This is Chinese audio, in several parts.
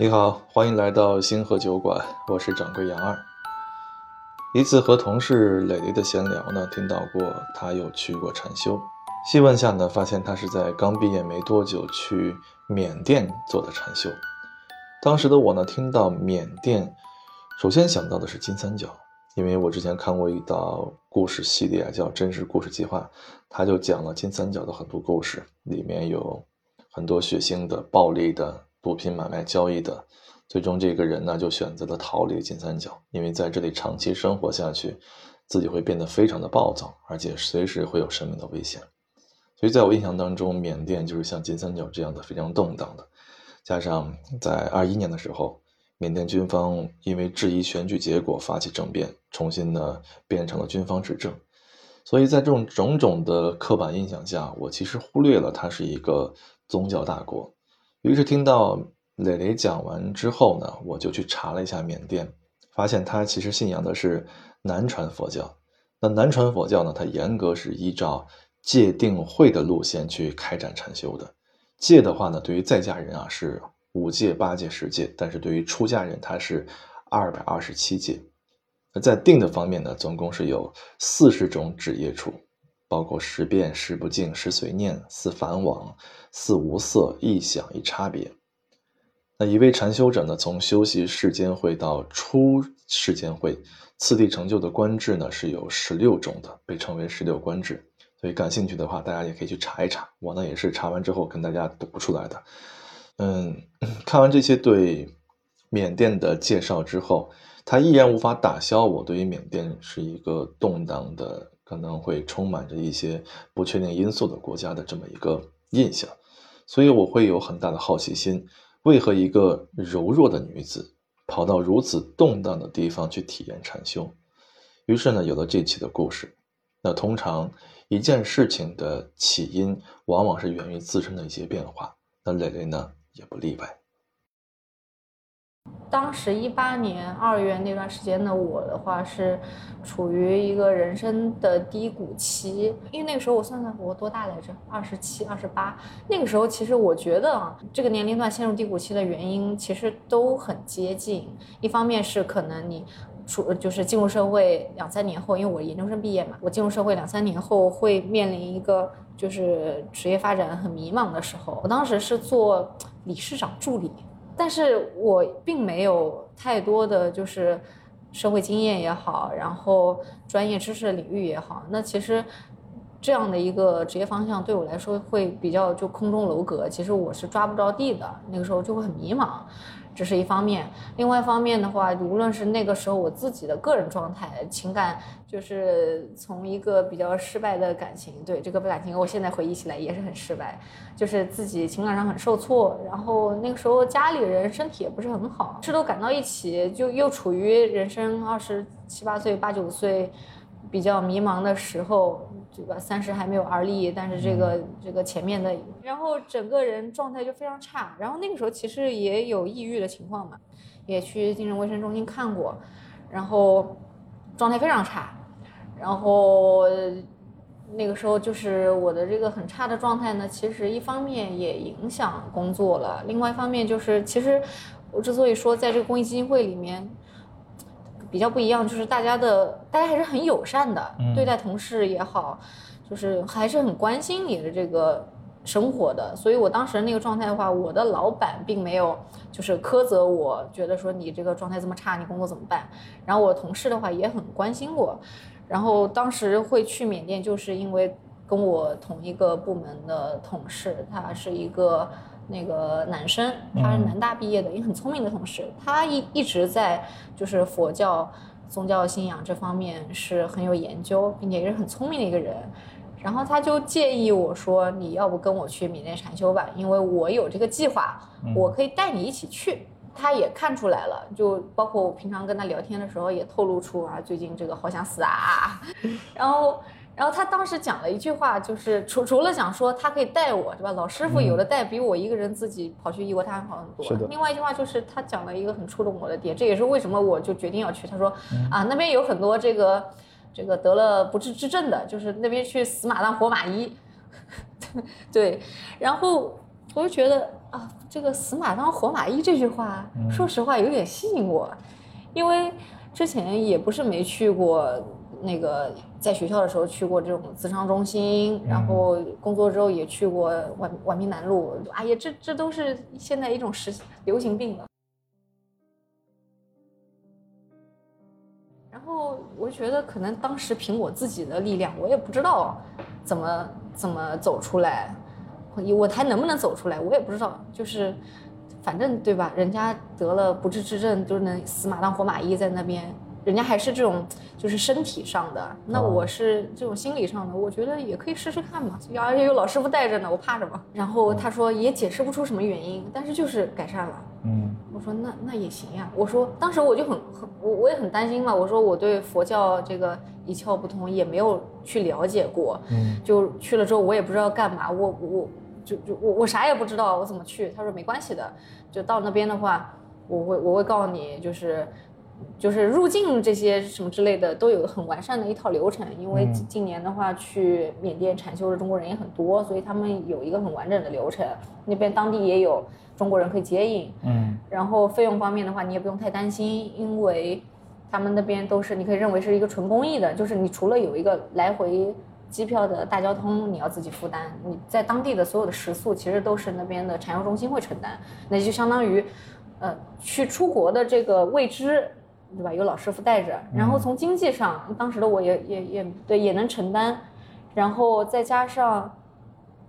你好，欢迎来到星河酒馆，我是掌柜杨二。一次和同事磊磊的闲聊呢，听到过他有去过禅修，细问下呢，发现他是在刚毕业没多久去缅甸做的禅修。当时的我呢，听到缅甸，首先想到的是金三角，因为我之前看过一道故事系列啊叫《真实故事计划》，他就讲了金三角的很多故事，里面有很多血腥的、暴力的。毒品买卖交易的，最终这个人呢就选择了逃离金三角，因为在这里长期生活下去，自己会变得非常的暴躁，而且随时会有生命的危险。所以在我印象当中，缅甸就是像金三角这样的非常动荡的。加上在二一年的时候，缅甸军方因为质疑选举结果发起政变，重新呢变成了军方执政。所以在这种种种的刻板印象下，我其实忽略了它是一个宗教大国。于是听到磊磊讲完之后呢，我就去查了一下缅甸，发现他其实信仰的是南传佛教。那南传佛教呢，它严格是依照戒定慧的路线去开展禅修的。戒的话呢，对于在家人啊是五戒、八戒、十戒，但是对于出家人他是二百二十七戒。那在定的方面呢，总共是有四十种止业处。包括十变、十不净、十随念、四反往、四无色、一想、一差别。那一位禅修者呢，从修习世间会到出世间会，次第成就的官制呢是有十六种的，被称为十六官制。所以感兴趣的话，大家也可以去查一查。我呢也是查完之后跟大家读出来的。嗯，看完这些对缅甸的介绍之后，他依然无法打消我对于缅甸是一个动荡的。可能会充满着一些不确定因素的国家的这么一个印象，所以我会有很大的好奇心：为何一个柔弱的女子跑到如此动荡的地方去体验禅修？于是呢，有了这期的故事。那通常一件事情的起因，往往是源于自身的一些变化。那磊磊呢，也不例外。当时一八年二月那段时间的我的话是处于一个人生的低谷期，因为那个时候我算算我多大来着，二十七、二十八。那个时候其实我觉得啊，这个年龄段陷入低谷期的原因其实都很接近。一方面是可能你出就是进入社会两三年后，因为我研究生毕业嘛，我进入社会两三年后会面临一个就是职业发展很迷茫的时候。我当时是做理事长助理。但是我并没有太多的就是社会经验也好，然后专业知识的领域也好，那其实这样的一个职业方向对我来说会比较就空中楼阁，其实我是抓不着地的，那个时候就会很迷茫。这是一方面，另外一方面的话，无论是那个时候我自己的个人状态、情感，就是从一个比较失败的感情，对这个感情，我现在回忆起来也是很失败，就是自己情感上很受挫，然后那个时候家里人身体也不是很好，事都赶到一起，就又处于人生二十七八岁、八九岁。比较迷茫的时候，对吧？三十还没有而立，但是这个这个前面的，然后整个人状态就非常差。然后那个时候其实也有抑郁的情况嘛，也去精神卫生中心看过，然后状态非常差。然后那个时候就是我的这个很差的状态呢，其实一方面也影响工作了，另外一方面就是其实我之所以说在这个公益基金会里面。比较不一样，就是大家的大家还是很友善的，对待同事也好，就是还是很关心你的这个生活的。所以我当时那个状态的话，我的老板并没有就是苛责我，觉得说你这个状态这么差，你工作怎么办？然后我同事的话也很关心我。然后当时会去缅甸，就是因为跟我同一个部门的同事，他是一个。那个男生，他是南大毕业的，一个很聪明的同事。他一一直在就是佛教宗教信仰这方面是很有研究，并且也是很聪明的一个人。然后他就建议我说：“你要不跟我去缅甸禅修吧？因为我有这个计划，我可以带你一起去。”他也看出来了，就包括我平常跟他聊天的时候，也透露出啊，最近这个好想死啊，然后。然后他当时讲了一句话，就是除除了讲说他可以带我，对吧？老师傅有的带，比我一个人自己跑去异国他乡好很多。是的。另外一句话就是他讲了一个很触动我的点，这也是为什么我就决定要去。他说啊，那边有很多这个这个得了不治之症的，就是那边去死马当活马医。对。然后我就觉得啊，这个“死马当活马医”这句话，说实话有点吸引我，因为之前也不是没去过那个在学校的时候去过这种咨商中心，然后工作之后也去过宛宛平南路，哎呀，这这都是现在一种时流行病了。然后我觉得可能当时凭我自己的力量，我也不知道怎么怎么走出来。我还能不能走出来，我也不知道。就是，反正对吧？人家得了不治之症，都能死马当活马医在那边。人家还是这种，就是身体上的。那我是这种心理上的，我觉得也可以试试看嘛。而且有老师傅带着呢，我怕什么？然后他说也解释不出什么原因，但是就是改善了。嗯，我说那那也行呀。我说当时我就很很我我也很担心嘛。我说我对佛教这个一窍不通，也没有去了解过。嗯，就去了之后我也不知道干嘛。我我。就就我我啥也不知道，我怎么去？他说没关系的，就到那边的话，我会我会告诉你，就是就是入境这些什么之类的都有很完善的一套流程。因为今年的话去缅甸禅修的中国人也很多，所以他们有一个很完整的流程。那边当地也有中国人可以接应，嗯，然后费用方面的话你也不用太担心，因为他们那边都是你可以认为是一个纯公益的，就是你除了有一个来回。机票的大交通你要自己负担，你在当地的所有的食宿其实都是那边的禅修中心会承担，那就相当于，呃，去出国的这个未知，对吧？有老师傅带着，然后从经济上，当时的我也也也对也能承担，然后再加上，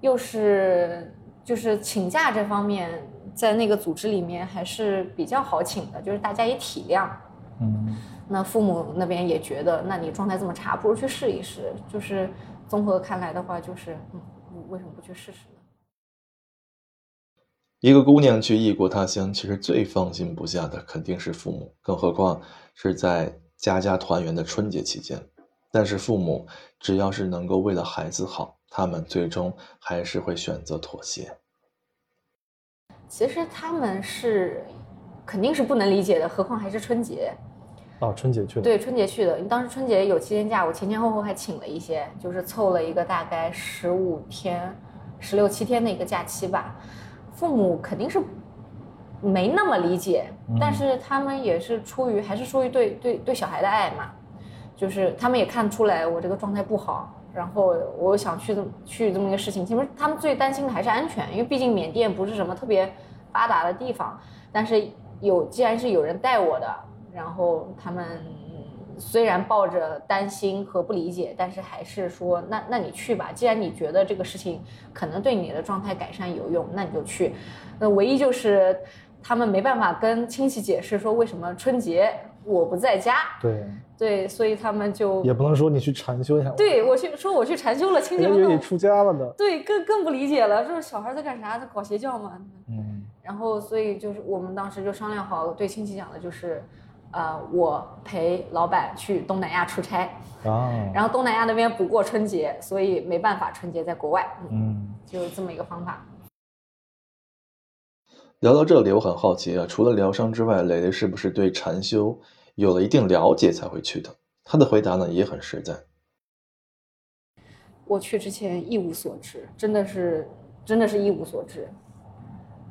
又是就是请假这方面，在那个组织里面还是比较好请的，就是大家也体谅，嗯，那父母那边也觉得，那你状态这么差，不如去试一试，就是。综合看来的话，就是嗯，为什么不去试试呢？一个姑娘去异国他乡，其实最放心不下的肯定是父母，更何况是在家家团圆的春节期间。但是父母只要是能够为了孩子好，他们最终还是会选择妥协。其实他们是肯定是不能理解的，何况还是春节。哦，春节去的。对，春节去的。当时春节有七天假，我前前后后还请了一些，就是凑了一个大概十五天、十六七天的一个假期吧。父母肯定是没那么理解，但是他们也是出于还是出于对对对小孩的爱嘛，就是他们也看出来我这个状态不好，然后我想去这么去这么一个事情。其实他们最担心的还是安全，因为毕竟缅甸不是什么特别发达的地方，但是有既然是有人带我的。然后他们虽然抱着担心和不理解，但是还是说，那那你去吧。既然你觉得这个事情可能对你的状态改善有用，那你就去。那唯一就是他们没办法跟亲戚解释说为什么春节我不在家。对对，所以他们就也不能说你去禅修一下。对我去说我去禅修了，亲戚以为你出家了呢。对，更更不理解了，说小孩在干啥？在搞邪教吗？嗯。然后所以就是我们当时就商量好，对亲戚讲的就是。呃，我陪老板去东南亚出差，啊，然后东南亚那边不过春节，所以没办法春节在国外，嗯，就是这么一个方法。聊到这里，我很好奇啊，除了疗伤之外，蕾蕾是不是对禅修有了一定了解才会去的？他的回答呢也很实在。我去之前一无所知，真的是真的是一无所知，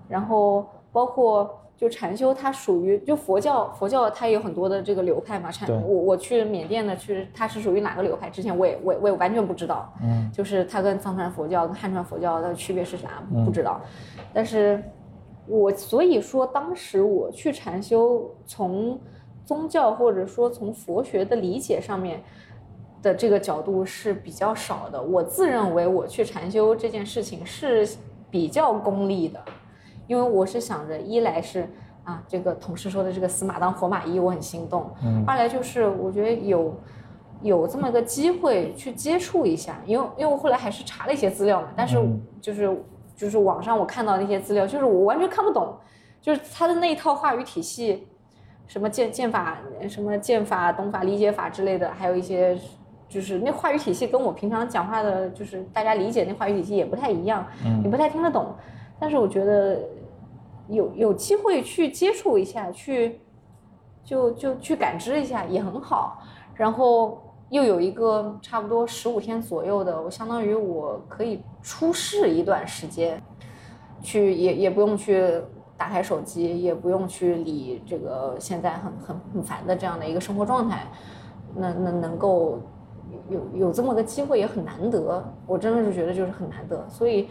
然后包括。就禅修，它属于就佛教，佛教它也有很多的这个流派嘛。禅我我去缅甸的去，它是属于哪个流派？之前我也我我也完全不知道。嗯，就是它跟藏传佛教跟汉传佛教的区别是啥？不知道。但是，我所以说当时我去禅修，从宗教或者说从佛学的理解上面的这个角度是比较少的。我自认为我去禅修这件事情是比较功利的。因为我是想着，一来是啊，这个同事说的这个死马当活马医，我很心动；二来就是我觉得有有这么个机会去接触一下，因为因为我后来还是查了一些资料嘛，但是就是就是网上我看到那些资料，就是我完全看不懂，就是他的那一套话语体系，什么剑剑法、什么剑法、懂法、理解法之类的，还有一些就是那话语体系跟我平常讲话的，就是大家理解那话语体系也不太一样，也不太听得懂。但是我觉得。有有机会去接触一下，去就就去感知一下也很好。然后又有一个差不多十五天左右的，我相当于我可以出世一段时间。去也也不用去打开手机，也不用去理这个现在很很很烦的这样的一个生活状态，那那能够有有这么个机会也很难得，我真的是觉得就是很难得，所以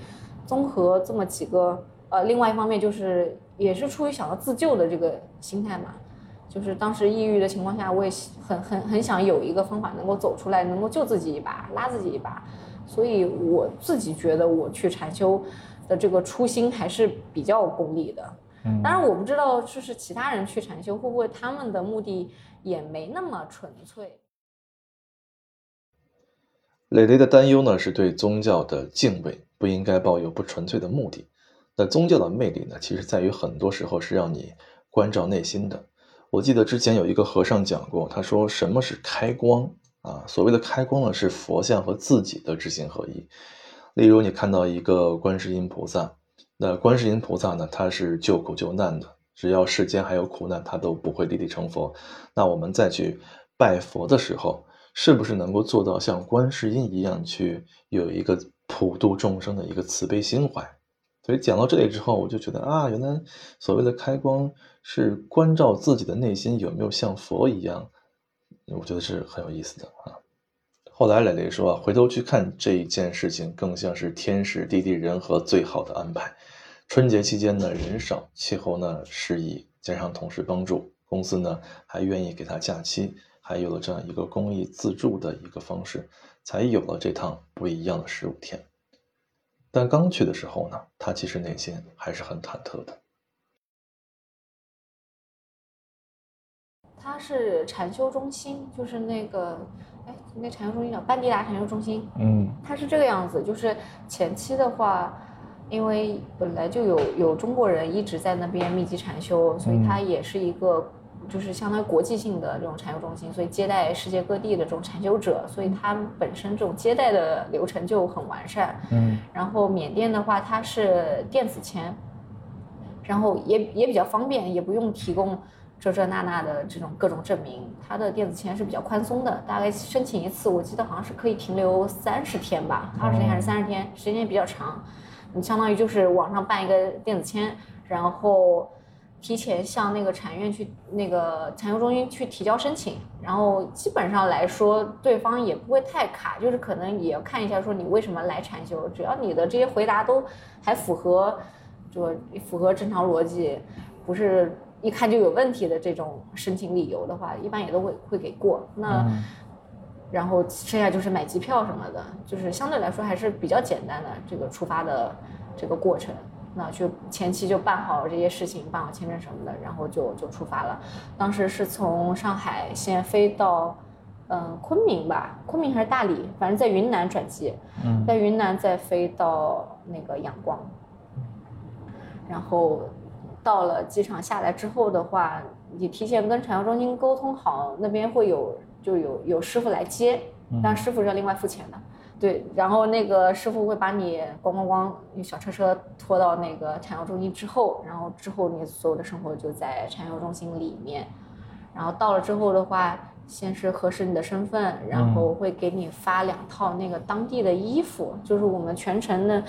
综合这么几个，呃，另外一方面就是也是出于想要自救的这个心态嘛。就是当时抑郁的情况下，我也很很很想有一个方法能够走出来，能够救自己一把，拉自己一把。所以我自己觉得我去禅修的这个初心还是比较功利的。嗯，当然我不知道就是其他人去禅修会不会他们的目的也没那么纯粹。磊磊的担忧呢，是对宗教的敬畏，不应该抱有不纯粹的目的。那宗教的魅力呢，其实在于很多时候是让你关照内心的。我记得之前有一个和尚讲过，他说什么是开光啊？所谓的开光呢，是佛像和自己的知行合一。例如，你看到一个观世音菩萨，那观世音菩萨呢，他是救苦救难的，只要世间还有苦难，他都不会立地成佛。那我们再去拜佛的时候，是不是能够做到像观世音一样，去有一个普度众生的一个慈悲心怀？所以讲到这里之后，我就觉得啊，原来所谓的开光是关照自己的内心有没有像佛一样，我觉得是很有意思的啊。后来磊磊说啊，回头去看这一件事情，更像是天时地利人和最好的安排。春节期间呢，人少，气候呢适宜，加上同事帮助，公司呢还愿意给他假期，还有了这样一个公益自助的一个方式，才有了这趟不一样的十五天。但刚去的时候呢，他其实内心还是很忐忑的。他是禅修中心，就是那个，哎，那禅修中心叫班迪达禅修中心。嗯，他是这个样子，就是前期的话，因为本来就有有中国人一直在那边密集禅修，所以他也是一个。就是相当于国际性的这种禅修中心，所以接待世界各地的这种禅修者，所以它本身这种接待的流程就很完善。嗯，然后缅甸的话，它是电子签，然后也也比较方便，也不用提供这这那那的这种各种证明。它的电子签是比较宽松的，大概申请一次，我记得好像是可以停留三十天吧，二十天还是三十天，时间也比较长。你相当于就是网上办一个电子签，然后。提前向那个产院去那个产修中心去提交申请，然后基本上来说，对方也不会太卡，就是可能也要看一下说你为什么来产修，只要你的这些回答都还符合，就符合正常逻辑，不是一看就有问题的这种申请理由的话，一般也都会会给过。那然后剩下就是买机票什么的，就是相对来说还是比较简单的这个出发的这个过程。那就前期就办好这些事情，办好签证什么的，然后就就出发了。当时是从上海先飞到，嗯，昆明吧，昆明还是大理，反正在云南转机，在云南再飞到那个仰光。然后到了机场下来之后的话，你提前跟产销中心沟通好，那边会有就有有师傅来接，但师傅是要另外付钱的。对，然后那个师傅会把你咣咣咣用小车车拖到那个禅修中心之后，然后之后你所有的生活就在禅修中心里面，然后到了之后的话，先是核实你的身份，然后会给你发两套那个当地的衣服，就是我们全程呢，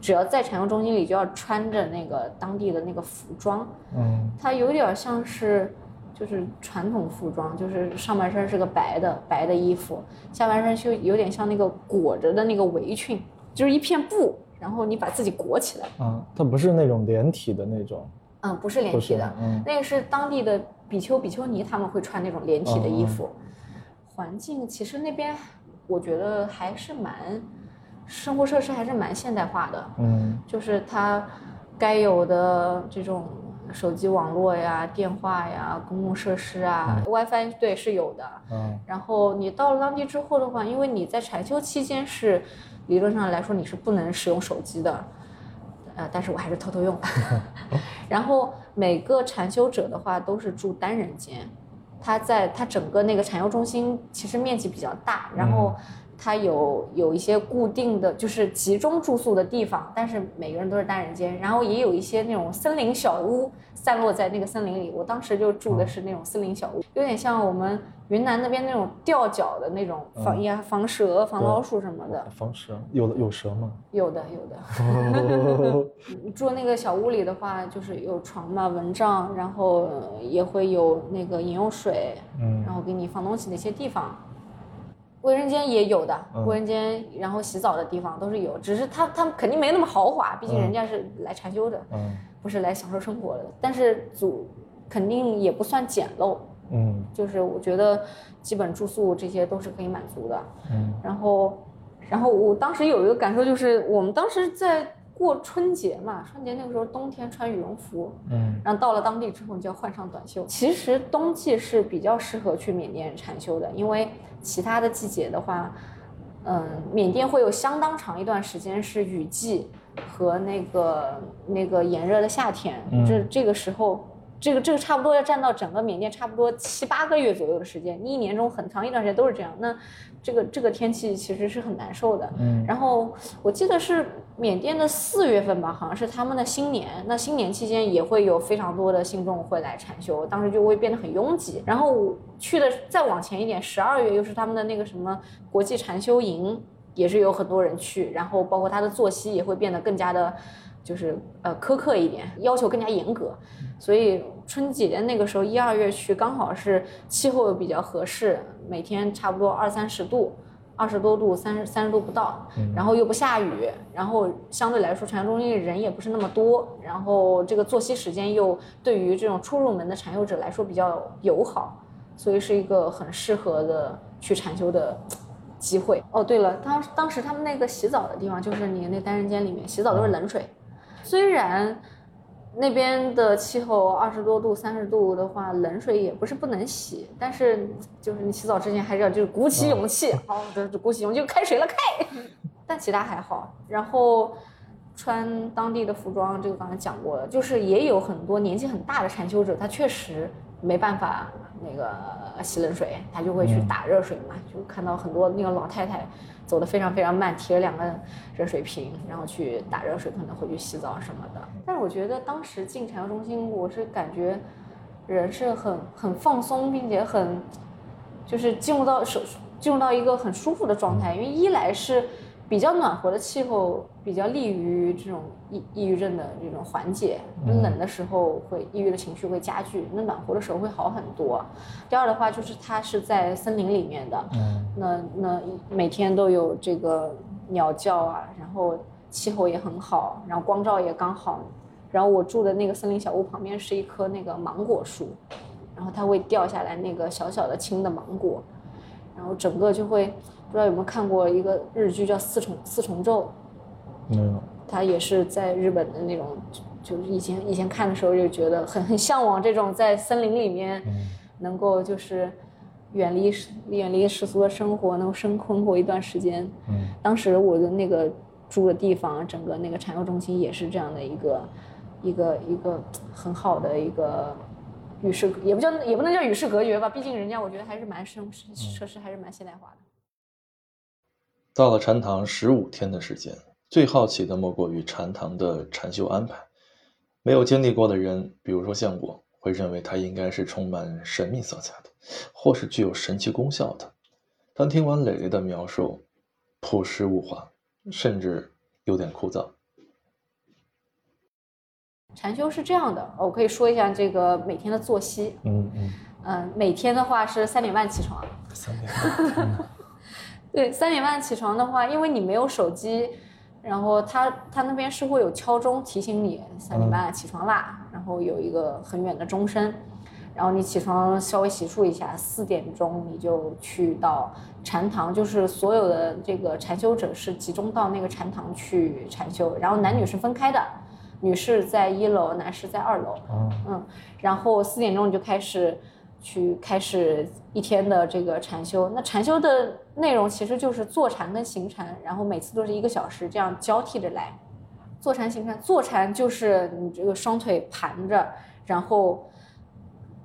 只要在禅修中心里就要穿着那个当地的那个服装，嗯，它有点像是。就是传统服装，就是上半身是个白的白的衣服，下半身就有点像那个裹着的那个围裙，就是一片布，然后你把自己裹起来。啊，它不是那种连体的那种。嗯，不是连体的，嗯那个是当地的比丘比丘尼他们会穿那种连体的衣服。环境其实那边我觉得还是蛮，生活设施还是蛮现代化的。嗯，就是它该有的这种。手机网络呀、电话呀、公共设施啊，WiFi 对是有的。嗯。然后你到了当地之后的话，因为你在禅修期间是理论上来说你是不能使用手机的，呃，但是我还是偷偷用。然后每个禅修者的话都是住单人间，他在他整个那个禅修中心其实面积比较大，然后它有有一些固定的就是集中住宿的地方，但是每个人都是单人间，然后也有一些那种森林小屋散落在那个森林里。我当时就住的是那种森林小屋，有点像我们云南那边那种吊脚的那种防呀防蛇、防老鼠什么的。防蛇有有蛇吗？有的有的。住那个小屋里的话，就是有床嘛，蚊帐，然后也会有那个饮用水，嗯，然后给你放东西的一些地方。卫生间也有的，卫生间，然后洗澡的地方都是有，只是他他们肯定没那么豪华，毕竟人家是来禅修的，嗯，不是来享受生活的。但是组肯定也不算简陋，嗯，就是我觉得基本住宿这些都是可以满足的，嗯，然后，然后我当时有一个感受就是，我们当时在。过春节嘛，春节那个时候冬天穿羽绒服，嗯，然后到了当地之后你就要换上短袖。其实冬季是比较适合去缅甸禅修的，因为其他的季节的话，嗯，缅甸会有相当长一段时间是雨季和那个那个炎热的夏天，这这个时候。这个这个差不多要占到整个缅甸差不多七八个月左右的时间，一年中很长一段时间都是这样。那这个这个天气其实是很难受的。嗯。然后我记得是缅甸的四月份吧，好像是他们的新年。那新年期间也会有非常多的信众会来禅修，当时就会变得很拥挤。然后去的再往前一点，十二月又是他们的那个什么国际禅修营，也是有很多人去。然后包括他的作息也会变得更加的。就是呃苛刻一点，要求更加严格，所以春节那个时候一二月去刚好是气候比较合适，每天差不多二三十度，二十多度三十三十度不到，然后又不下雨，然后相对来说禅修中心人也不是那么多，然后这个作息时间又对于这种初入门的禅修者来说比较友好，所以是一个很适合的去禅修的机会。哦，对了，当当时他们那个洗澡的地方就是你那单人间里面洗澡都是冷水。虽然那边的气候二十多度、三十度的话，冷水也不是不能洗，但是就是你洗澡之前还是要就是鼓起勇气，好，的鼓起勇气就开水了，开。但其他还好。然后穿当地的服装，这个刚才讲过了，就是也有很多年纪很大的禅修者，他确实没办法那个洗冷水，他就会去打热水嘛，就看到很多那个老太太。走得非常非常慢，提着两个热水瓶，然后去打热水，可能回去洗澡什么的。但是我觉得当时进产房中心，我是感觉人是很很放松，并且很就是进入到手进入到一个很舒服的状态，因为一来是。比较暖和的气候比较利于这种抑抑郁症的这种缓解。冷的时候会抑郁的情绪会加剧，那暖和的时候会好很多。第二的话就是它是在森林里面的，那那每天都有这个鸟叫啊，然后气候也很好，然后光照也刚好。然后我住的那个森林小屋旁边是一棵那个芒果树，然后它会掉下来那个小小的青的芒果，然后整个就会。不知道有没有看过一个日剧叫《四重四重奏》？没有。他也是在日本的那种，就是以前以前看的时候就觉得很很向往这种在森林里面，能够就是远离远离世俗的生活，能够生生活一段时间。嗯。当时我的那个住的地方，整个那个禅修中心也是这样的一个一个一个很好的一个与世也不叫也不能叫与世隔绝吧，毕竟人家我觉得还是蛮生设施还是蛮现代化的。到了禅堂十五天的时间，最好奇的莫过于禅堂的禅修安排。没有经历过的人，比如说像我，会认为它应该是充满神秘色彩的，或是具有神奇功效的。当听完磊磊的描述，朴实无华，甚至有点枯燥。禅修是这样的，我可以说一下这个每天的作息。嗯嗯嗯，每天的话是三点半起床。三点半。对，三点半起床的话，因为你没有手机，然后他他那边是会有敲钟提醒你三点半起床啦，然后有一个很远的钟声，然后你起床稍微洗漱一下，四点钟你就去到禅堂，就是所有的这个禅修者是集中到那个禅堂去禅修，然后男女是分开的，女士在一楼，男士在二楼，嗯，然后四点钟你就开始。去开始一天的这个禅修，那禅修的内容其实就是坐禅跟行禅，然后每次都是一个小时，这样交替着来。坐禅行禅，坐禅就是你这个双腿盘着，然后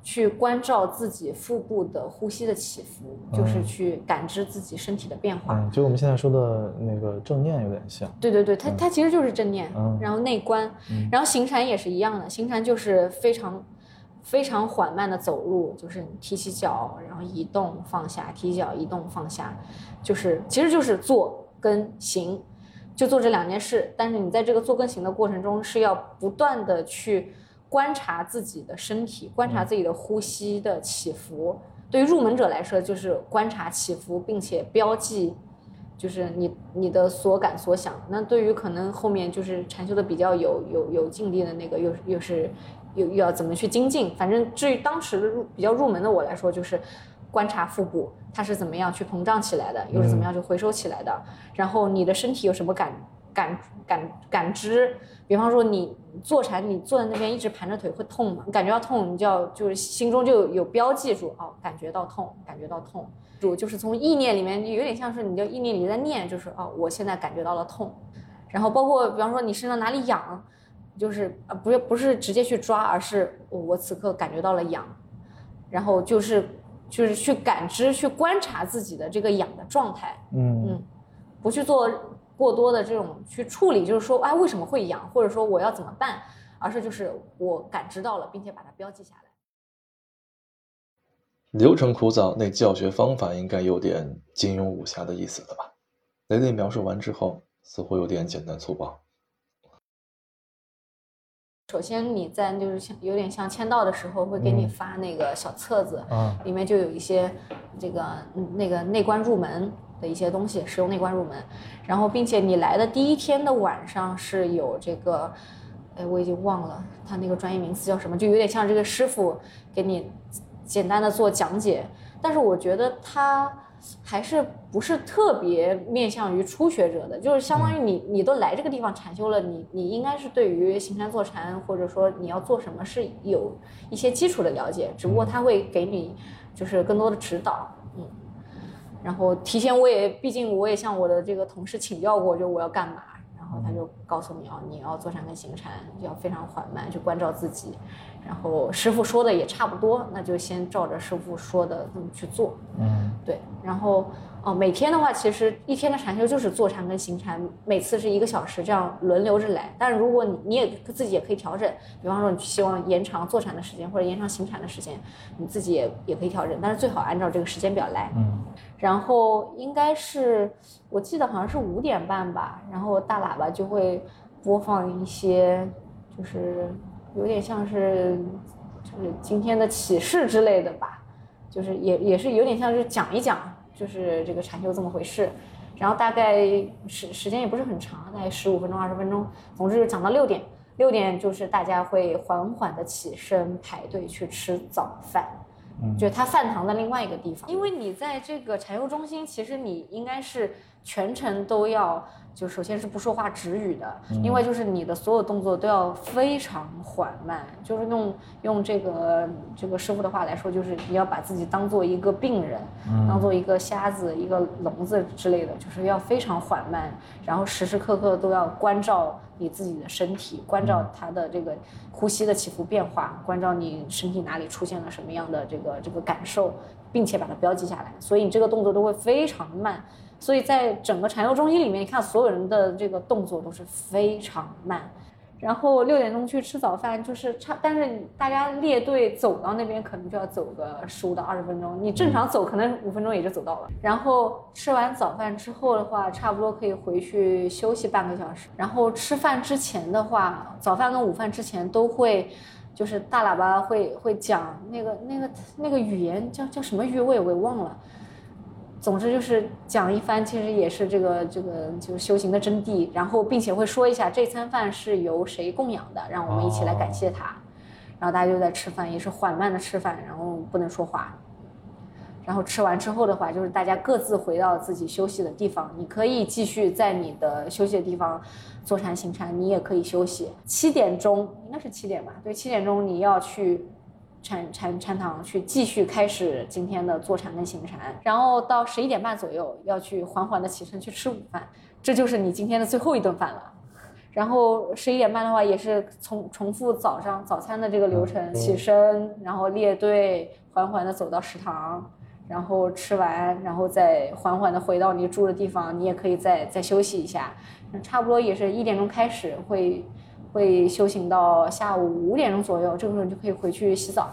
去关照自己腹部的呼吸的起伏，就是去感知自己身体的变化。嗯，就我们现在说的那个正念有点像。对对对，它它其实就是正念，嗯然后内观，然后行禅也是一样的，行禅就是非常非常缓慢的走路，就是提起脚，然后移动放下，提起脚移动放下，就是其实就是做跟行，就做这两件事。但是你在这个做跟行的过程中，是要不断的去观察自己的身体，观察自己的呼吸的起伏。对于入门者来说，就是观察起伏，并且标记就是你你的所感所想。那对于可能后面就是禅修的比较有有有境地的那个，又又是又又要怎么去精进？反正至于当时的入比较入门的我来说，就是观察腹部它是怎么样去膨胀起来的，又是怎么样去回收起来的。然后你的身体有什么感感感感知？比方说你坐禅，你坐在那边一直盘着腿会痛吗？感觉到痛，你就要就是心中就有有标记住哦，感觉到痛，感觉到痛。主就是从意念里面，有点像是你的意念里在念，就是哦，我现在感觉到了痛。然后包括比方说你身上哪里痒，就是啊不是不是直接去抓，而是我我此刻感觉到了痒，然后就是就是去感知、去观察自己的这个痒的状态，嗯嗯，不去做过多的这种去处理，就是说哎为什么会痒，或者说我要怎么办，而是就是我感知到了，并且把它标记下来。流程枯燥，那教学方法应该有点金庸武侠的意思了吧？雷雷描述完之后，似乎有点简单粗暴。首先你在就是像有点像签到的时候，会给你发那个小册子，啊里面就有一些这个嗯那个内观入门的一些东西，使用内观入门。然后，并且你来的第一天的晚上是有这个，哎，我已经忘了他那个专业名词叫什么，就有点像这个师傅给你简单的做讲解。但是我觉得他还是不是特别面向于初学者的，就是相当于你你都来这个地方禅修了，你你应该是对于行禅坐禅或者说你要做什么是有一些基础的了解，只不过他会给你就是更多的指导，嗯。然后提前我也，毕竟我也向我的这个同事请教过，就我要干嘛，然后他就告诉你啊，你要坐禅跟行禅，要非常缓慢去关照自己，然后师傅说的也差不多，那就先照着师傅说的那么去做，嗯对，然后哦，每天的话，其实一天的禅修就是坐禅跟行禅，每次是一个小时，这样轮流着来。但是如果你你也自己也可以调整，比方说你希望延长坐禅的时间或者延长行禅的时间，你自己也也可以调整，但是最好按照这个时间表来。嗯然后应该是我记得好像是五点半吧，然后大喇叭就会播放一些，就是有点像是就是今天的启示之类的吧，就是也也是有点像是讲一讲，就是这个禅修这么回事。然后大概时时间也不是很长，大概十五分钟二十分钟，总之就讲到六点。六点就是大家会缓缓的起身排队去吃早饭。嗯。就是它饭堂的另外一个地方。因为你在这个禅修中心，其实你应该是全程都要，就首先是不说话止语的，另外就是你的所有动作都要非常缓慢，就是用用这个这个师傅的话来说，就是你要把自己当做一个病人，当做一个瞎子、一个聋子之类的，就是要非常缓慢，然后时时刻刻都要关照你自己的身体，关照它的这个呼吸的起伏变化，关照你身体哪里出现了什么样的这个这个感受，并且把它标记下来。所以你这个动作都会非常慢。所以在整个禅修中心里面，你看所有人的这个动作都是非常慢。然后六点钟去吃早饭，就是差，但是大家列队走到那边可能就要走个十五到二十分钟，你正常走可能五分钟也就走到了。然后吃完早饭之后的话，差不多可以回去休息半个小时。然后吃饭之前的话，早饭跟午饭之前都会，就是大喇叭会会讲那个那个那个语言叫叫什么语我也我也忘了。总之就是讲一番，其实也是这个这个就是修行的真谛，然后并且会说一下这餐饭是由谁供养的，让我们一起来感谢他。然后大家就在吃饭，也是缓慢的吃饭，然后不能说话。然后吃完之后的话，就是大家各自回到自己休息的地方。你可以继续在你的休息的地方坐禅行禅，你也可以休息。七点钟应该是七点吧？对，七点钟你要去禅禅禅堂去继续开始今天的坐禅跟行禅，然后到十一点半左右要去缓缓的起身去吃午饭，这就是你今天的最后一顿饭了。然后十一点半的话也是重重复早上早餐的这个流程，起身，然后列队，缓缓的走到食堂，然后吃完，然后再缓缓的回到你住的地方，你也可以再再休息一下，差不多也是一点钟开始会会修行到下午五点钟左右，这个时候你就可以回去洗澡、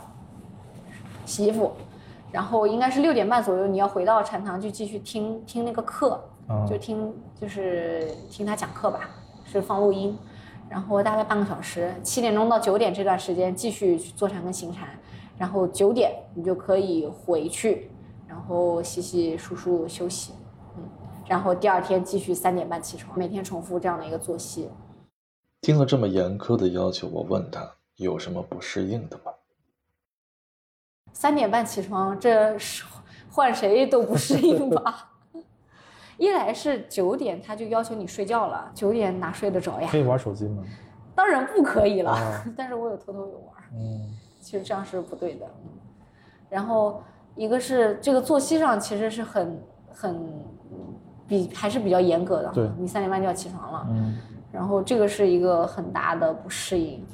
洗衣服，然后应该是六点半左右你要回到禅堂去继续听听那个课，啊就听就是听他讲课吧，是放录音，然后大概半个小时，七点钟到九点这段时间继续去坐禅跟行禅，然后九点你就可以回去，然后洗洗漱漱休息，嗯，然后第二天继续三点半起床，每天重复这样的一个作息。听了这么严苛的要求，我问他有什么不适应的吗？三点半起床，这是换谁都不适应吧？一来是九点他就要求你睡觉了，九点哪睡得着呀可？以玩手机吗？当然不可以了，啊 但是我有偷偷有玩，嗯其实这样是不对的。嗯，然后一个是这个作息上其实是很很比还是比较严格的，对你三点半就要起床了，嗯然后这个是一个很大的不适应。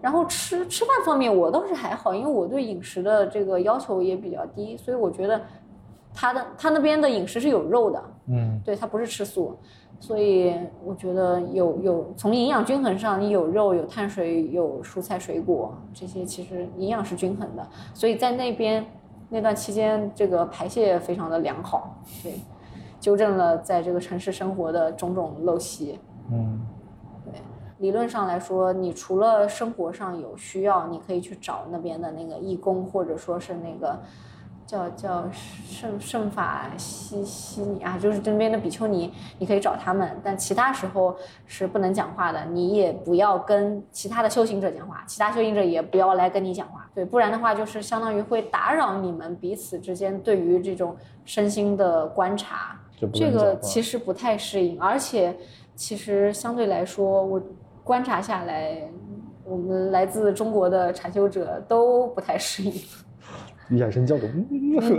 然后吃吃饭方面我倒是还好，因为我对饮食的这个要求也比较低，所以我觉得他的他那边的饮食是有肉的，嗯对，他不是吃素，所以我觉得有有从营养均衡上，你有肉、有碳水、有蔬菜水果，这些其实营养是均衡的，所以在那边那段期间，这个排泄非常的良好，对，纠正了在这个城市生活的种种陋习。嗯理论上来说，你除了生活上有需要，你可以去找那边的那个义工，或者说是那个叫叫圣圣法西西尼啊，就是这边的比丘尼，你可以找他们。但其他时候是不能讲话的，你也不要跟其他的修行者讲话，其他修行者也不要来跟你讲话，对，不然的话就是相当于会打扰你们彼此之间对于这种身心的观察。这个其实不太适应，而且其实相对来说，我观察下来，我们来自中国的禅修者都不太适应。眼神交流，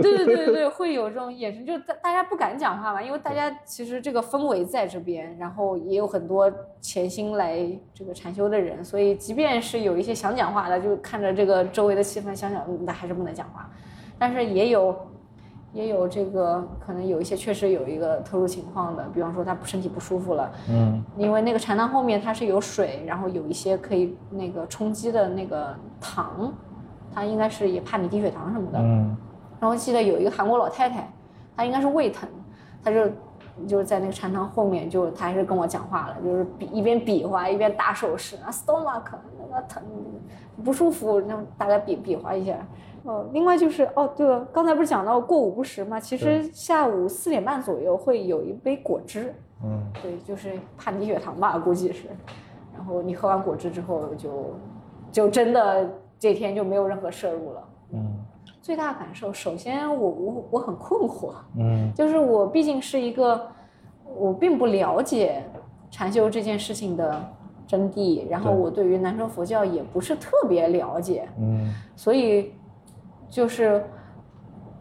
对对对对对，会有这种眼神，就是大大家不敢讲话嘛，因为大家其实这个氛围在这边，然后也有很多潜心来这个禅修的人，所以即便是有一些想讲话的，就看着这个周围的气氛想讲，嗯那还是不能讲话。但是也有也有这个可能有一些确实有一个特殊情况的，比方说他身体不舒服了，嗯因为那个禅堂后面它是有水，然后有一些可以那个充饥的那个糖，他应该是也怕你低血糖什么的。嗯然后记得有一个韩国老太太，她应该是胃疼，她就就是在那个禅堂后面，就她还是跟我讲话了，就是比一边比划一边打手势啊，stomach 那个疼不舒服，然后大概比比划一下。哦，另外就是哦，对了，刚才不是讲到过午不食嘛？其实下午四点半左右会有一杯果汁，嗯对，就是怕低血糖吧，估计是。然后你喝完果汁之后就，就真的这天就没有任何摄入了。嗯最大感受，首先我我我很困惑，嗯 就是我毕竟是一个我并不了解禅修这件事情的真谛，然后我对于南传佛教也不是特别了解，嗯所以就是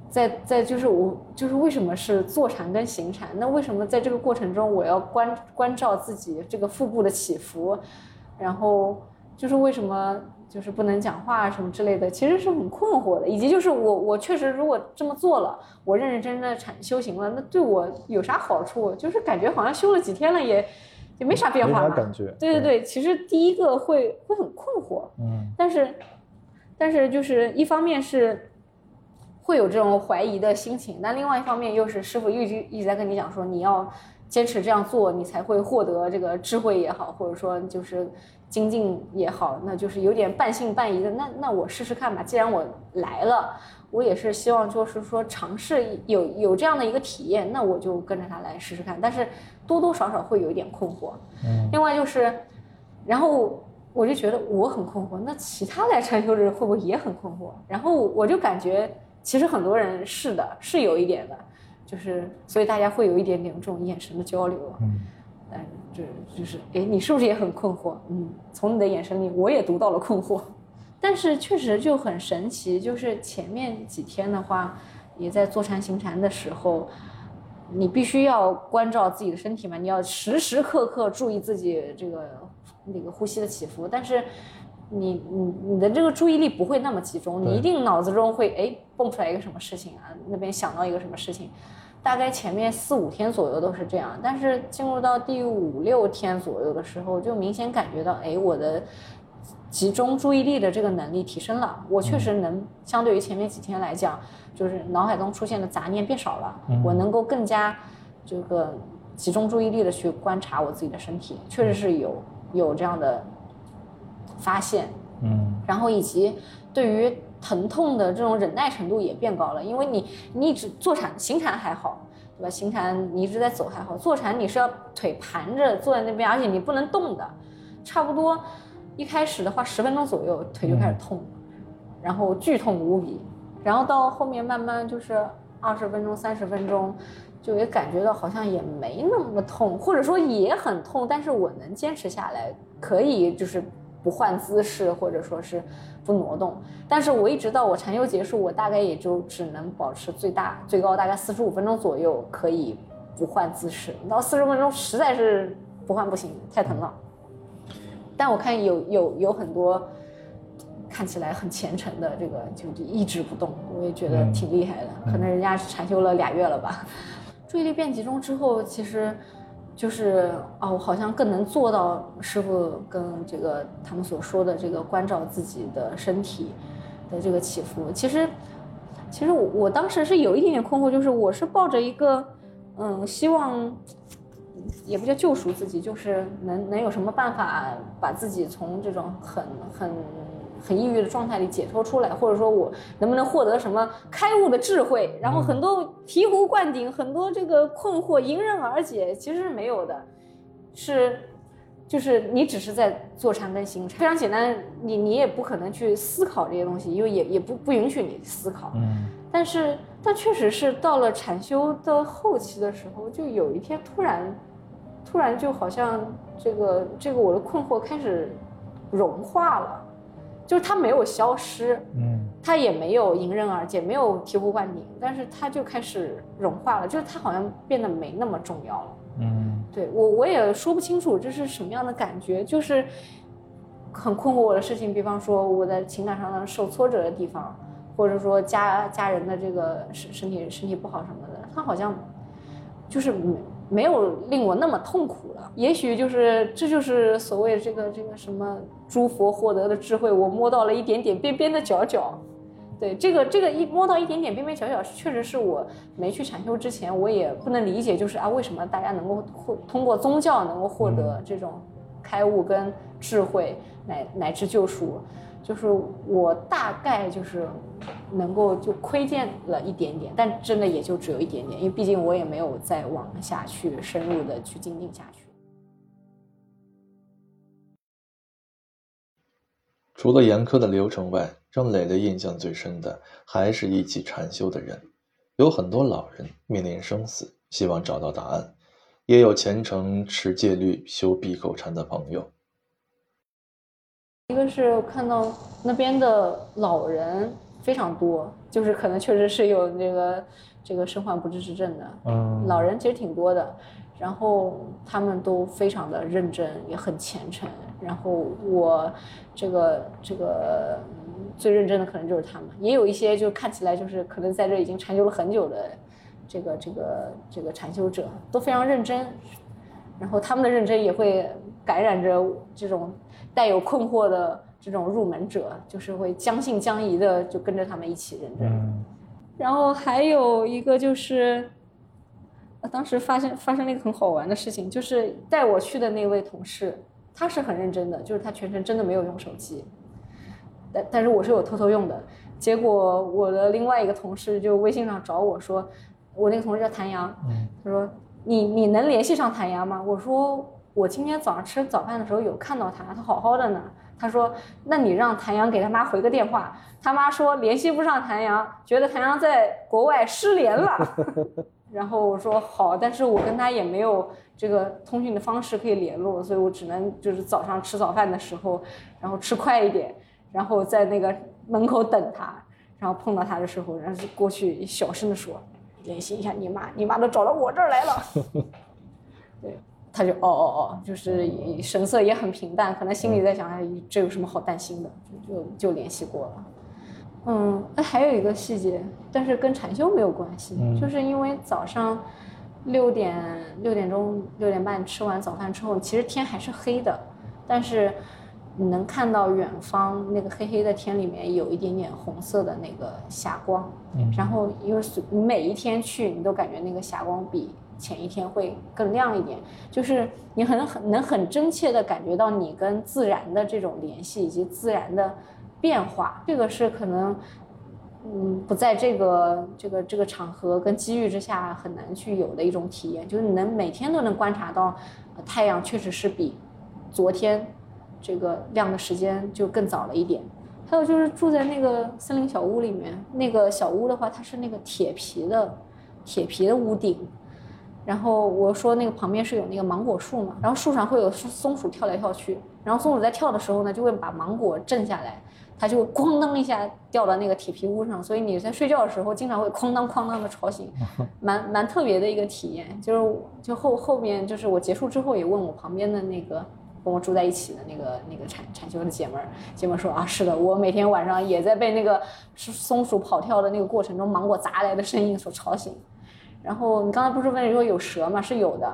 在在就是我就是为什么是坐禅跟行禅？那为什么在这个过程中我要关关照自己这个腹部的起伏？然后就是为什么就是不能讲话什么之类的，其实是很困惑的。以及就是我我确实如果这么做了，我认认真真的禅修行了，那对我有啥好处？就是感觉好像修了几天了也也没啥变化嘛。感觉，对对对，其实第一个会会很困惑，嗯但是，但是就是一方面是会有这种怀疑的心情，但另外一方面又是师傅一直一直在跟你讲说，你要坚持这样做，你才会获得这个智慧也好，或者说就是精进也好，那就是有点半信半疑的。那那我试试看吧，既然我来了。我也是希望，就是说尝试有有这样的一个体验，那我就跟着他来试试看。但是多多少少会有一点困惑。嗯另外就是，然后我就觉得我很困惑，那其他来禅修的人会不会也很困惑？然后我就感觉其实很多人是的，是有一点的，就是所以大家会有一点点这种眼神的交流。嗯但这就是，哎，你是不是也很困惑？嗯，从你的眼神里我也读到了困惑。但是确实就很神奇，就是前面几天的话，也在坐禅行禅的时候，你必须要关照自己的身体嘛，你要时时刻刻注意自己这个那个呼吸的起伏，但是你你你的这个注意力不会那么集中，你一定脑子中会哎蹦出来一个什么事情啊，那边想到一个什么事情，大概前面四五天左右都是这样，但是进入到第五六天左右的时候，就明显感觉到哎我的。集中注意力的这个能力提升了，我确实能相对于前面几天来讲，就是脑海中出现的杂念变少了，我能够更加这个集中注意力的去观察我自己的身体，确实是有有这样的发现，嗯，然后以及对于疼痛的这种忍耐程度也变高了，因为你你一直坐禅行禅还好，对吧？行禅你一直在走还好，坐禅你是要腿盘着坐在那边，而且你不能动的，差不多。一开始的话，十分钟左右腿就开始痛，然后剧痛无比，然后到后面慢慢就是二十分钟、三十分钟，就也感觉到好像也没那么痛，或者说也很痛，但是我能坚持下来，可以就是不换姿势，或者说是不挪动。但是我一直到我禅修结束，我大概也就只能保持最大最高大概四十五分钟左右可以不换姿势，到四十分钟实在是不换不行，太疼了。但我看有有有很多看起来很虔诚的，这个就一直不动，我也觉得挺厉害的。可能人家禅修了俩月了吧。注意力变集中之后，其实就是啊，我好像更能做到师傅跟这个他们所说的这个关照自己的身体的这个起伏。其实，其实我我当时是有一点点困惑，就是我是抱着一个嗯希望。也不叫救赎自己，就是能能有什么办法把自己从这种很很很抑郁的状态里解脱出来，或者说我能不能获得什么开悟的智慧？然后很多醍醐灌顶，很多这个困惑迎刃而解，其实是没有的，是就是你只是在坐禅跟行禅，非常简单，你你也不可能去思考这些东西，因为也也不不允许你思考。嗯，但是但确实是到了禅修的后期的时候，就有一天突然。突然就好像这个这个我的困惑开始融化了，就是它没有消失，嗯，它也没有迎刃而解，没有醍醐灌顶，但是它就开始融化了，就是它好像变得没那么重要了，嗯，对我我也说不清楚这是什么样的感觉，就是很困惑我的事情，比方说我在情感上的受挫折的地方，或者说家家人的这个身身体身体不好什么的，它好像就是没。没有令我那么痛苦了，也许就是这就是所谓这个这个什么诸佛获得的智慧，我摸到了一点点边边的角角，对这个这个一摸到一点点边边角角，确实是我没去禅修之前我也不能理解，就是啊为什么大家能够获通过宗教能够获得这种开悟跟智慧乃乃至救赎。就是我大概就是能够就窥见了一点点，但真的也就只有一点点，因为毕竟我也没有再往下去深入的去精进下去。除了严苛的流程外，让磊磊印象最深的还是一起禅修的人。有很多老人面临生死，希望找到答案，也有虔诚持戒律、修闭口禅的朋友。一个是看到那边的老人非常多，就是可能确实是有这个这个身患不治之症的，嗯，老人其实挺多的，然后他们都非常的认真，也很虔诚。然后我这个这个最认真的可能就是他们，也有一些就看起来就是可能在这已经禅修了很久的这个这个这个禅修者都非常认真，然后他们的认真也会感染着这种。带有困惑的这种入门者，就是会将信将疑的就跟着他们一起认真。然后还有一个就是，当时发生发生了一个很好玩的事情，就是带我去的那位同事，他是很认真的，就是他全程真的没有用手机，但但是我是有偷偷用的。结果我的另外一个同事就微信上找我说，我那个同事叫谭阳，他说你你能联系上谭阳吗？我说。我今天早上吃早饭的时候有看到他，他好好的呢。他说：“那你让谭阳给他妈回个电话。”他妈说联系不上谭阳，觉得谭阳在国外失联了。然后我说好，但是我跟他也没有这个通讯的方式可以联络，所以我只能就是早上吃早饭的时候，然后吃快一点，然后在那个门口等他，然后碰到他的时候，然后就过去小声的说：“联系一下你妈，你妈都找到我这儿来了。对，他就哦哦哦，就是神色也很平淡，可能心里在想，哎，这有什么好担心的？就就就联系过了。嗯，那，还有一个细节，但是跟禅修没有关系，就是因为早上六点六点钟六点半吃完早饭之后，其实天还是黑的，但是你能看到远方那个黑黑的天里面有一点点红色的那个霞光，然后因为你每一天去，你都感觉那个霞光比前一天会更亮一点，就是你很很能很真切的感觉到你跟自然的这种联系以及自然的。变化，这个是可能，嗯，不在这个这个这个场合跟机遇之下很难去有的一种体验，就是你能每天都能观察到，太阳确实是比昨天这个亮的时间就更早了一点。还有就是住在那个森林小屋里面，那个小屋的话，它是那个铁皮的铁皮的屋顶，然后我说那个旁边是有那个芒果树嘛，然后树上会有松鼠跳来跳去，然后松鼠在跳的时候呢，就会把芒果震下来。它就咣当一下掉到那个铁皮屋上，所以你在睡觉的时候经常会哐当哐当的吵醒，蛮蛮特别的一个体验。就是就后后面就是我结束之后也问我旁边的那个跟我住在一起的那个那个禅禅修的姐们儿，姐们儿说啊是的，我每天晚上也在被那个松鼠跑跳的那个过程中芒果砸来的声音所吵醒。然后你刚才不是问说有蛇吗？是有的。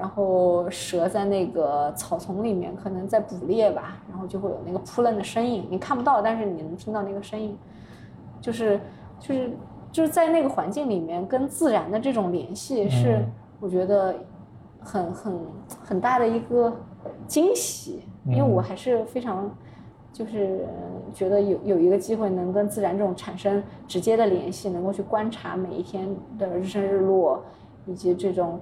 然后蛇在那个草丛里面，可能在捕猎吧，然后就会有那个扑棱的声音，你看不到，但是你能听到那个声音，就是就是就是在那个环境里面跟自然的这种联系，是我觉得很很很大的一个惊喜，因为我还是非常就是觉得有有一个机会能跟自然这种产生直接的联系，能够去观察每一天的日升日落，以及这种。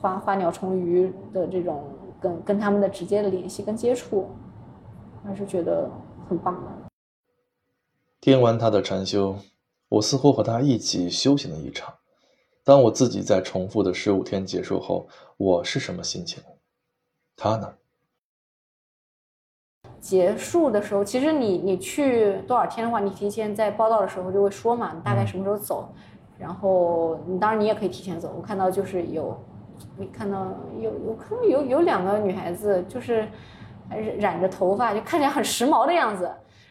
花花鸟虫鱼的这种跟跟他们的直接的联系跟接触，还是觉得很棒的。听完他的禅修，我似乎和他一起修行了一场。当我自己在重复的十五天结束后，我是什么心情？他呢？结束的时候，其实你你去多少天的话，你提前在报道的时候就会说嘛，你大概什么时候走，然后你当然你也可以提前走。我看到就是有。你看到有有看到有有两个女孩子，就是染着头发，就看起来很时髦的样子。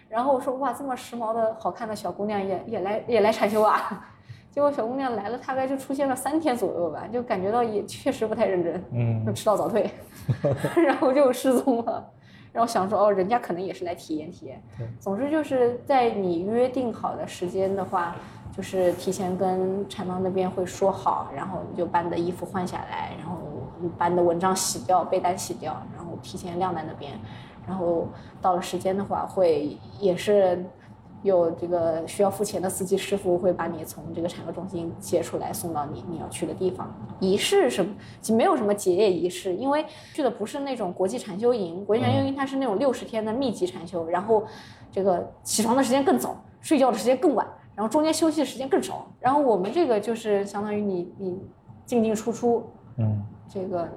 然后我说哇，这么时髦的好看的小姑娘也也来也来禅修啊？结果小姑娘来了，大概就出现了三天左右吧，就感觉到也确实不太认真，嗯，就迟到早退，然后就失踪了。然后想说哦，人家可能也是来体验体验。总之就是在你约定好的时间的话。就是提前跟禅堂那边会说好，然后你就把你的衣服换下来，然后把你的蚊帐洗掉，被单洗掉，然后提前晾在那边，然后到了时间的话，会也是有这个需要付钱的司机师傅会把你从这个禅修中心接出来，送到你你要去的地方。仪式什么，其实没有什么结业仪式，因为去的不是那种国际禅修营，国际禅修营它是那种六十天的密集禅修，然后这个起床的时间更早，睡觉的时间更晚。然后中间休息的时间更少，然后我们这个就是相当于你你进进出出，嗯，这个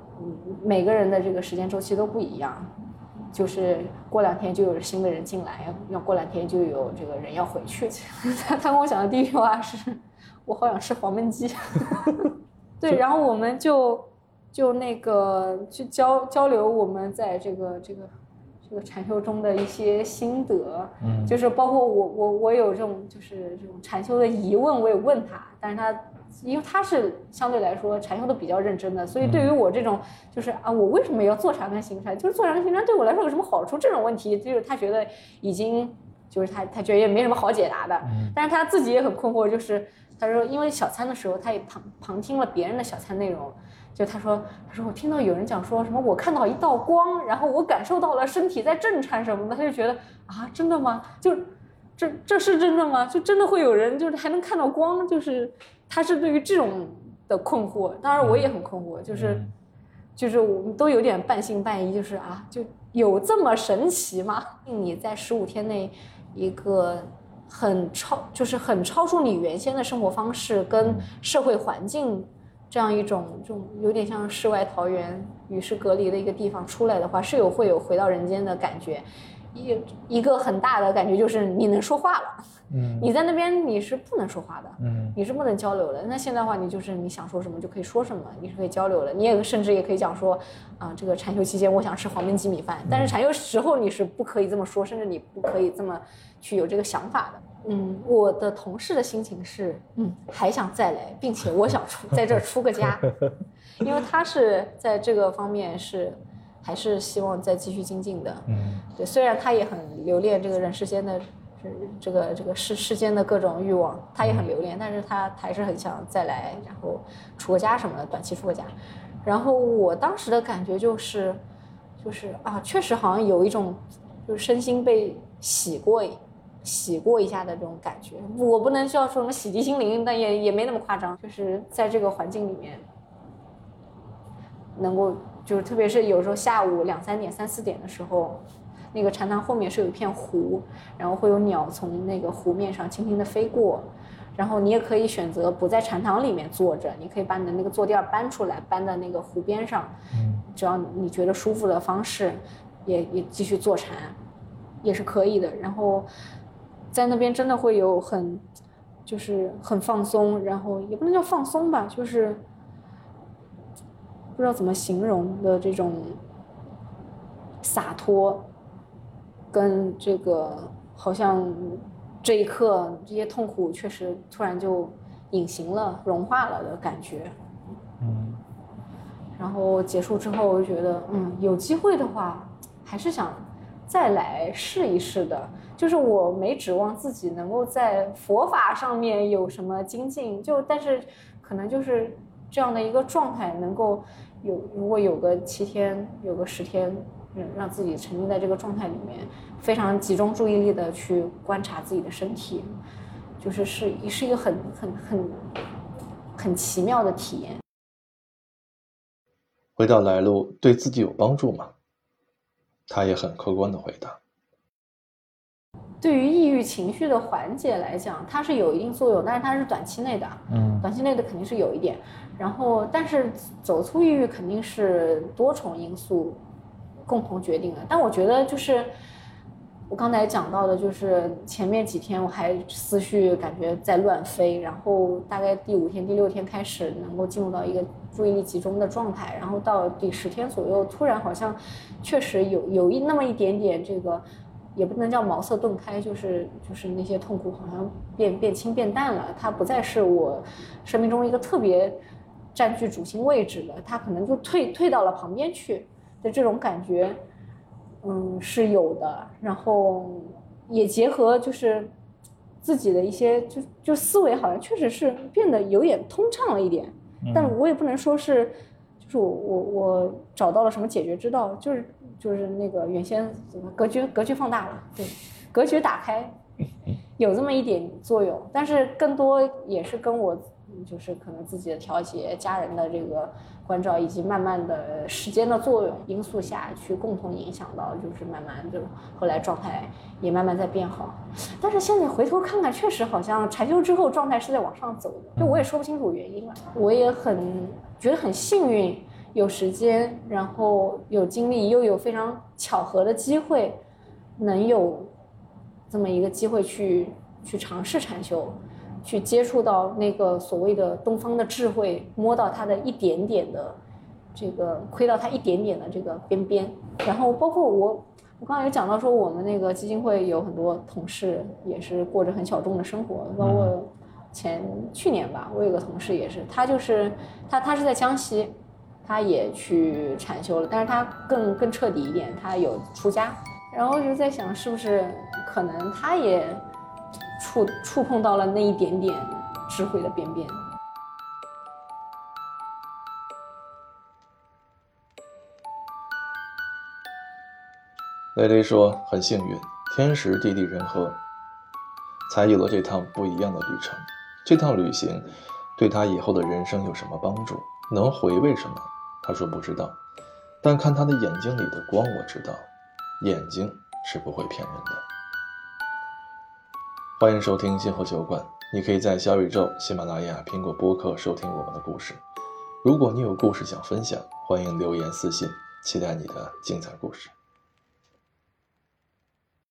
每个人的这个时间周期都不一样，就是过两天就有新的人进来，要过两天就有这个人要回去。他他跟我讲的第一句话是，我好想吃黄焖鸡。对，然后我们就就那个去交交流我们在这个这个。这个禅修中的一些心得，嗯，就是包括我我我有这种就是这种禅修的疑问，我也问他，但是他因为他是相对来说禅修的比较认真的，所以对于我这种就是啊，我为什么要做禅跟行禅？就是做禅跟行禅对我来说有什么好处？这种问题就是他觉得已经就是他他觉得也没什么好解答的，但是他自己也很困惑，就是他说因为小餐的时候他也旁旁听了别人的小餐内容。就他说，他说我听到有人讲说什么，我看到一道光，然后我感受到了身体在震颤什么的，他就觉得啊，真的吗？就这这是真的吗？就真的会有人就是还能看到光？就是他是对于这种的困惑，当然我也很困惑，就是就是我们都有点半信半疑，就是啊，就有这么神奇吗？你在十五天内一个很超，就是很超出你原先的生活方式跟社会环境。这样一种这种有点像世外桃源、与世隔离的一个地方出来的话，是有会有回到人间的感觉，一一个很大的感觉就是你能说话了。嗯你在那边你是不能说话的，嗯你是不能交流的。那现在的话，你就是你想说什么就可以说什么，你是可以交流的。你也甚至也可以讲说，啊、这个禅修期间我想吃黄焖鸡米饭，但是禅修时候你是不可以这么说，甚至你不可以这么去有这个想法的。嗯，我的同事的心情是，嗯，还想再来，并且我想出在这儿出个家，因为他是在这个方面是还是希望再继续精进的。嗯对，虽然他也很留恋这个人世间的，这这个这个世世间的各种欲望，他也很留恋，但是他还是很想再来，然后出个家什么的，短期出个家。然后我当时的感觉就是，就是啊，确实好像有一种就是身心被洗过洗过一下的这种感觉。我不能叫说什么洗涤心灵，但也也没那么夸张，就是在这个环境里面，能够就是特别是有时候下午两三点、三四点的时候，那个禅堂后面是有一片湖，然后会有鸟从那个湖面上轻轻的飞过，然后你也可以选择不在禅堂里面坐着，你可以把你的那个坐垫搬出来，搬到那个湖边上，嗯只要你觉得舒服的方式，也也继续坐禅，也是可以的。然后在那边真的会有很，就是很放松，然后也不能叫放松吧，就是不知道怎么形容的这种洒脱，跟这个好像这一刻这些痛苦确实突然就隐形了、融化了的感觉。嗯然后结束之后，我就觉得，嗯，有机会的话，还是想再来试一试的。就是我没指望自己能够在佛法上面有什么精进，就但是可能就是这样的一个状态，能够有如果有个七天，有个十天，嗯，让自己沉浸在这个状态里面，非常集中注意力的去观察自己的身体，就是是是一个很很很很奇妙的体验。回到来路对自己有帮助吗？他也很客观的回答。对于抑郁情绪的缓解来讲，它是有一定作用，但是它是短期内的，嗯短期内的肯定是有一点。然后，但是走出抑郁肯定是多重因素共同决定的。但我觉得就是我刚才讲到的，就是前面几天我还思绪感觉在乱飞，然后大概第五天、第六天开始能够进入到一个注意力集中的状态，然后到第十天左右，突然好像确实有有一那么一点点这个。也不能叫茅塞顿开，就是就是那些痛苦好像变变轻变淡了，它不再是我生命中一个特别占据主心位置的，它可能就退退到了旁边去的这种感觉，嗯是有的。然后也结合就是自己的一些就就思维，好像确实是变得有点通畅了一点，但我也不能说是。就是我我我找到了什么解决之道，就是就是那个原先怎么格局格局放大了，对，格局打开，有这么一点作用，但是更多也是跟我就是可能自己的调节、家人的这个关照，以及慢慢的时间的作用因素下去共同影响到，就是慢慢就后来状态也慢慢在变好。但是现在回头看看，确实好像禅修之后状态是在往上走的，就我也说不清楚原因了。我也很觉得很幸运，有时间，然后有精力，又有非常巧合的机会，能有这么一个机会去去尝试禅修，去接触到那个所谓的东方的智慧，摸到它的一点点的这个，窥到它一点点的这个边边。然后包括我，我刚才有讲到说，我们那个基金会有很多同事也是过着很小众的生活，包括前去年吧，我有个同事也是，他就是他他是在江西，他也去禅修了，但是他更更彻底一点，他有出家。然后就在想，是不是可能他也触触碰到了那一点点智慧的边边。雷雷说：“很幸运，天时地利人和，才有了这趟不一样的旅程。这趟旅行对他以后的人生有什么帮助？能回味什么？他说不知道，但看他的眼睛里的光，我知道，眼睛是不会骗人的。”欢迎收听星河酒馆，你可以在小宇宙、喜马拉雅、苹果播客收听我们的故事。如果你有故事想分享，欢迎留言私信，期待你的精彩故事。